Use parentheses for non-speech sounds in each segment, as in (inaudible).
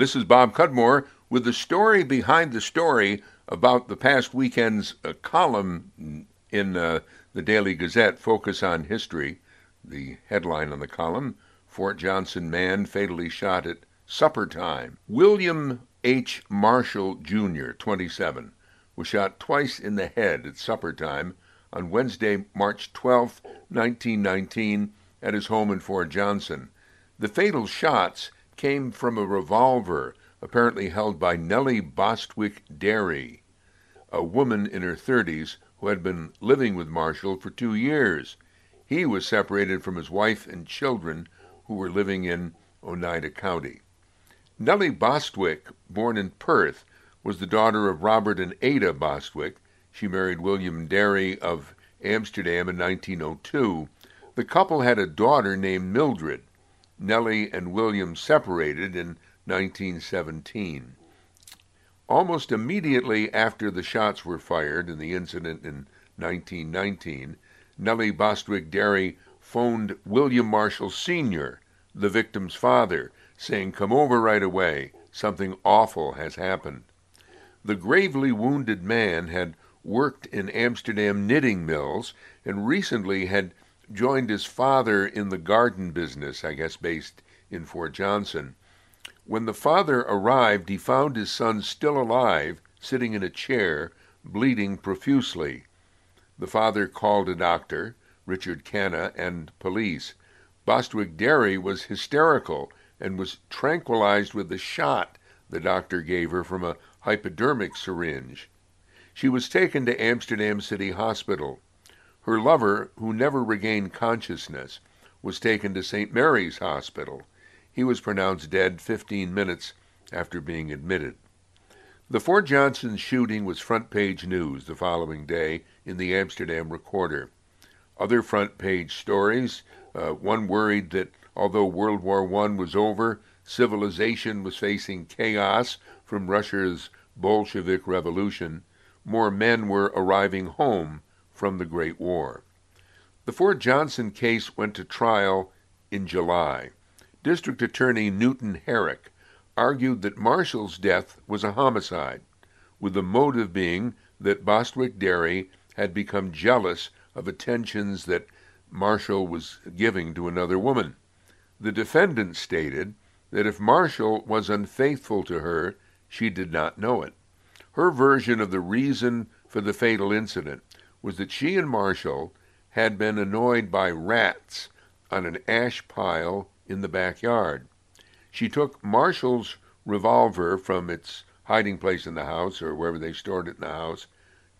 This is Bob Cudmore with the story behind the story about the past weekend's uh, column in uh, the Daily Gazette, Focus on History. The headline on the column Fort Johnson man fatally shot at supper time. William H. Marshall, Jr., 27, was shot twice in the head at supper time on Wednesday, March 12, 1919, at his home in Fort Johnson. The fatal shots came from a revolver apparently held by Nellie Bostwick Derry, a woman in her 30s who had been living with Marshall for two years. He was separated from his wife and children who were living in Oneida County. Nellie Bostwick, born in Perth, was the daughter of Robert and Ada Bostwick. She married William Derry of Amsterdam in 1902. The couple had a daughter named Mildred. Nellie and William separated in 1917. Almost immediately after the shots were fired in the incident in 1919, Nellie Bostwick Derry phoned William Marshall Sr., the victim's father, saying, Come over right away. Something awful has happened. The gravely wounded man had worked in Amsterdam knitting mills and recently had joined his father in the garden business, I guess based in Fort Johnson. When the father arrived, he found his son still alive, sitting in a chair, bleeding profusely. The father called a doctor, Richard Canna, and police. Bostwick Derry was hysterical and was tranquilized with a shot the doctor gave her from a hypodermic syringe. She was taken to Amsterdam City Hospital. Her lover, who never regained consciousness, was taken to St. Mary's Hospital. He was pronounced dead 15 minutes after being admitted. The Fort Johnson shooting was front page news the following day in the Amsterdam Recorder. Other front page stories uh, one worried that although World War I was over, civilization was facing chaos from Russia's Bolshevik Revolution. More men were arriving home from the Great War. The Fort Johnson case went to trial in July. District Attorney Newton Herrick argued that Marshall's death was a homicide, with the motive being that Bostwick Derry had become jealous of attentions that Marshall was giving to another woman. The defendant stated that if Marshall was unfaithful to her, she did not know it. Her version of the reason for the fatal incident was that she and Marshall had been annoyed by rats on an ash pile in the backyard. She took Marshall's revolver from its hiding place in the house or wherever they stored it in the house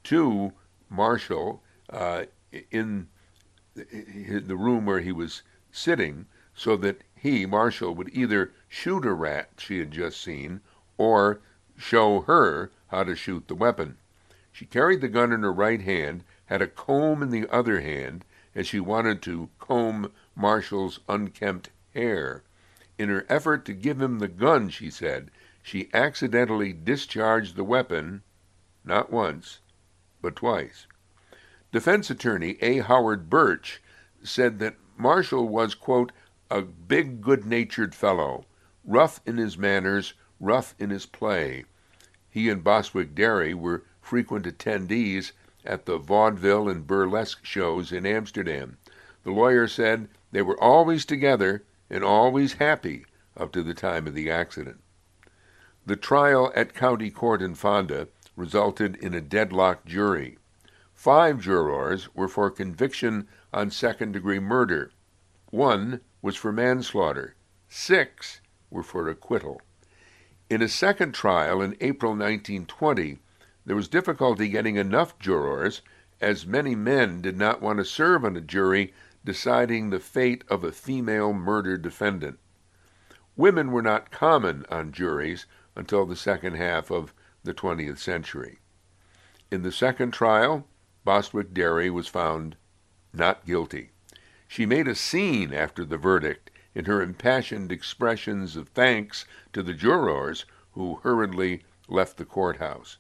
to Marshall uh, in the room where he was sitting so that he, Marshall, would either shoot a rat she had just seen or show her how to shoot the weapon. She carried the gun in her right hand, had a comb in the other hand, as she wanted to comb Marshall's unkempt hair. In her effort to give him the gun, she said, she accidentally discharged the weapon, not once, but twice. Defense attorney A. Howard Birch said that Marshall was, quote, a big, good natured fellow, rough in his manners, rough in his play. He and Bostwick Derry were frequent attendees at the vaudeville and burlesque shows in Amsterdam. The lawyer said they were always together and always happy up to the time of the accident. The trial at County Court in Fonda resulted in a deadlocked jury. Five jurors were for conviction on second degree murder. One was for manslaughter. Six were for acquittal. In a second trial in April 1920, there was difficulty getting enough jurors, as many men did not want to serve on a jury deciding the fate of a female murder defendant. Women were not common on juries until the second half of the 20th century. In the second trial, Bostwick Derry was found not guilty. She made a scene after the verdict in her impassioned expressions of thanks to the jurors who hurriedly left the courthouse.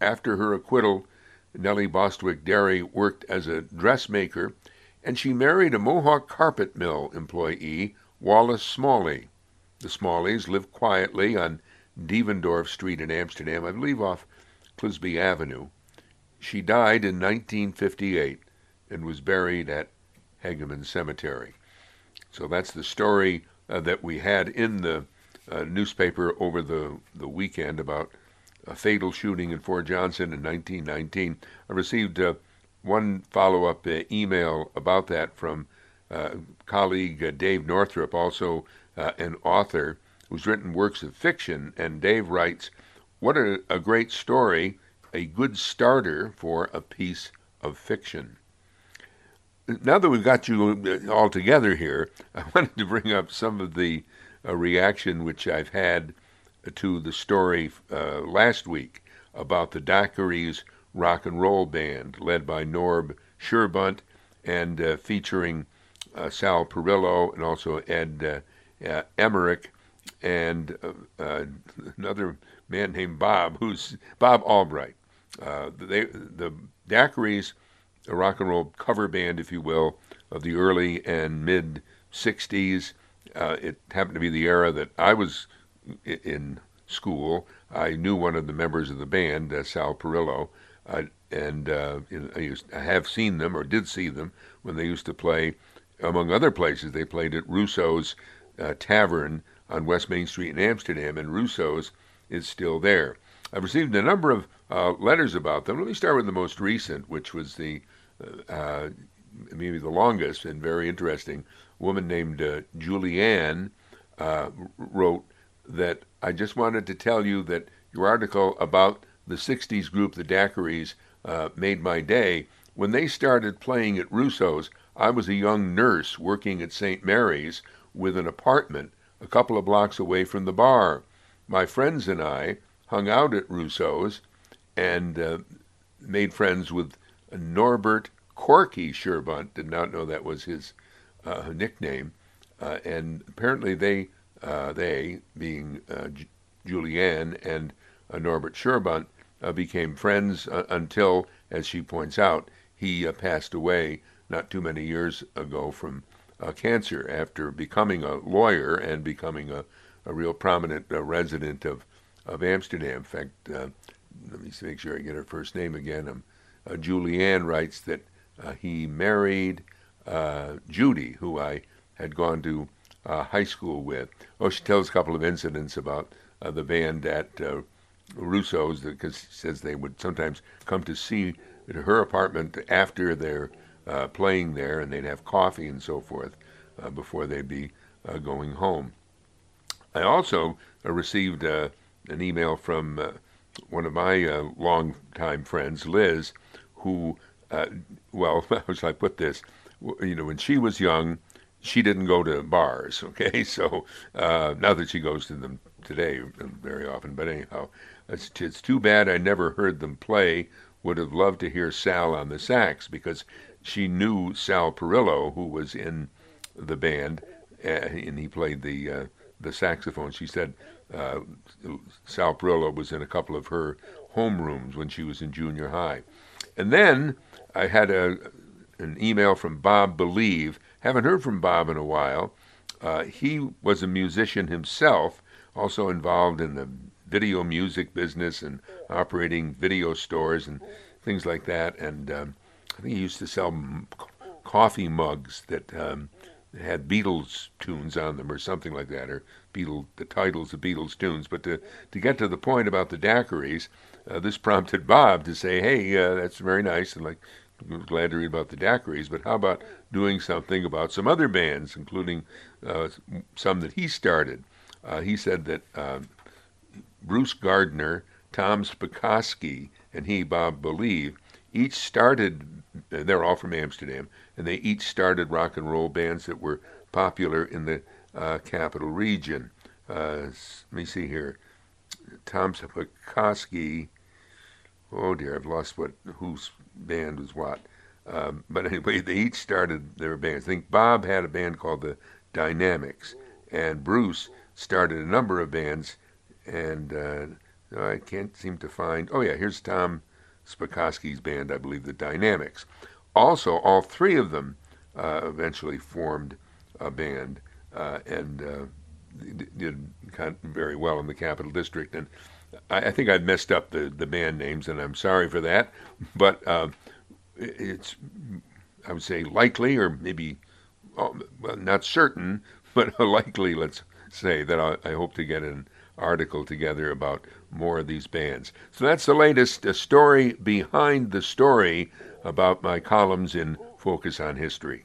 After her acquittal, Nellie Bostwick Derry worked as a dressmaker, and she married a Mohawk carpet mill employee, Wallace Smalley. The Smalleys lived quietly on Devendorf Street in Amsterdam, I believe off Clizbe Avenue. She died in 1958 and was buried at Hegeman Cemetery. So that's the story uh, that we had in the uh, newspaper over the, the weekend about a fatal shooting in Fort Johnson in 1919. I received uh, one follow up uh, email about that from uh, colleague uh, Dave Northrup, also an author who's written works of fiction. And Dave writes, What a, a great story, a good starter for a piece of fiction now that we've got you all together here, (laughs) I wanted to bring up some of the uh, reaction which I've had to the story uh, last week about the Daiquiris rock and roll band led by Norb Scherbunt and uh, featuring uh, Sal Perillo and also Ed uh, uh, Emmerich and another man named Bob, who's Bob Albright. they, the Daiquiris a rock and roll cover band, if you will, of the early and mid 60s. Uh, it happened to be the era that I was in school. I knew one of the members of the band, uh, Sal Perillo, uh, and uh, I, used, I have seen them or did see them when they used to play, among other places. They played at Russo's uh, Tavern on West Main Street in Amsterdam, and Russo's is still there. I've received a number of uh, letters about them. Let me start with the most recent, which was the uh, maybe the longest and very interesting A woman named Julianne wrote that I just wanted to tell you that your article about the 60s group, the Daiquiris, uh, made my day. When they started playing at Russo's, I was a young nurse working at St. Mary's with an apartment a couple of blocks away from the bar. My friends and I hung out at Russo's and uh, made friends with Norbert Corky Scherbunt. Did not know that was his uh, nickname. Uh, and apparently they, uh, they being uh, J- Julianne and uh, Norbert Scherbunt, became friends until, as she points out, he passed away not too many years ago from cancer after becoming a lawyer and becoming a, a real prominent resident of, of Amsterdam. In fact, let me make sure I get her first name again. Um, uh, Julianne writes that uh, he married uh, Judy, who I had gone to uh, high school with. Oh, she tells a couple of incidents about uh, the band at uh, Russo's because she says they would sometimes come to see her apartment after they're playing there, and they'd have coffee and so forth before they'd be going home. I also received an email from one of my uh, longtime friends, Liz, who, uh, well, (laughs) how should I put this? You know, when she was young, she didn't go to bars, (laughs) okay? So uh, now that she goes to them today very often, but anyhow, it's, it's too bad I never heard them play. Would have loved to hear Sal on the sax because she knew Sal Perillo, who was in the band, and he played the uh, the saxophone. She said uh, Sal Perillo was in a couple of her homerooms when she was in junior high. And then I had a, an email from Bob Believe. Haven't heard from Bob in a while. Uh, he was a musician himself, also involved in the video music business and operating video stores and things like that. And um, I think he used to sell m- coffee mugs that um, had Beatles tunes on them or something like that, or Beatle, the titles of Beatles tunes. But to, to get to the point about the daiquiris, uh, this prompted Bob to say, "Hey, uh, that's very nice," and like, glad to read about the daiquiris, but how about doing something about some other bands, including uh, some that he started? Uh, he said that um, Bruce Gardner, Tom Spakovsky, and he, Bob Believe, each started. They're all from Amsterdam, and they each started rock and roll bands that were popular in the uh, capital region. Uh, let me see here. Tom Spakovsky oh dear, I've lost what whose band was what. Um, but anyway, they each started their bands. I think Bob had a band called the Dynamics, and Bruce started a number of bands, and uh, I can't seem to find. Oh yeah, here's Tom Spakovsky's band, I believe, the Dynamics. Also, all three of them uh, eventually formed a band, uh, and uh, did very well in the Capital District, and I, I think I'd messed up the the band names, and I'm sorry for that. But uh, it's I would say likely, or maybe well, not certain, (laughs) but (laughs) likely. Let's say that I, I hope to get an article together about more of these bands. So that's the latest a story behind the story about my columns in Focus on History.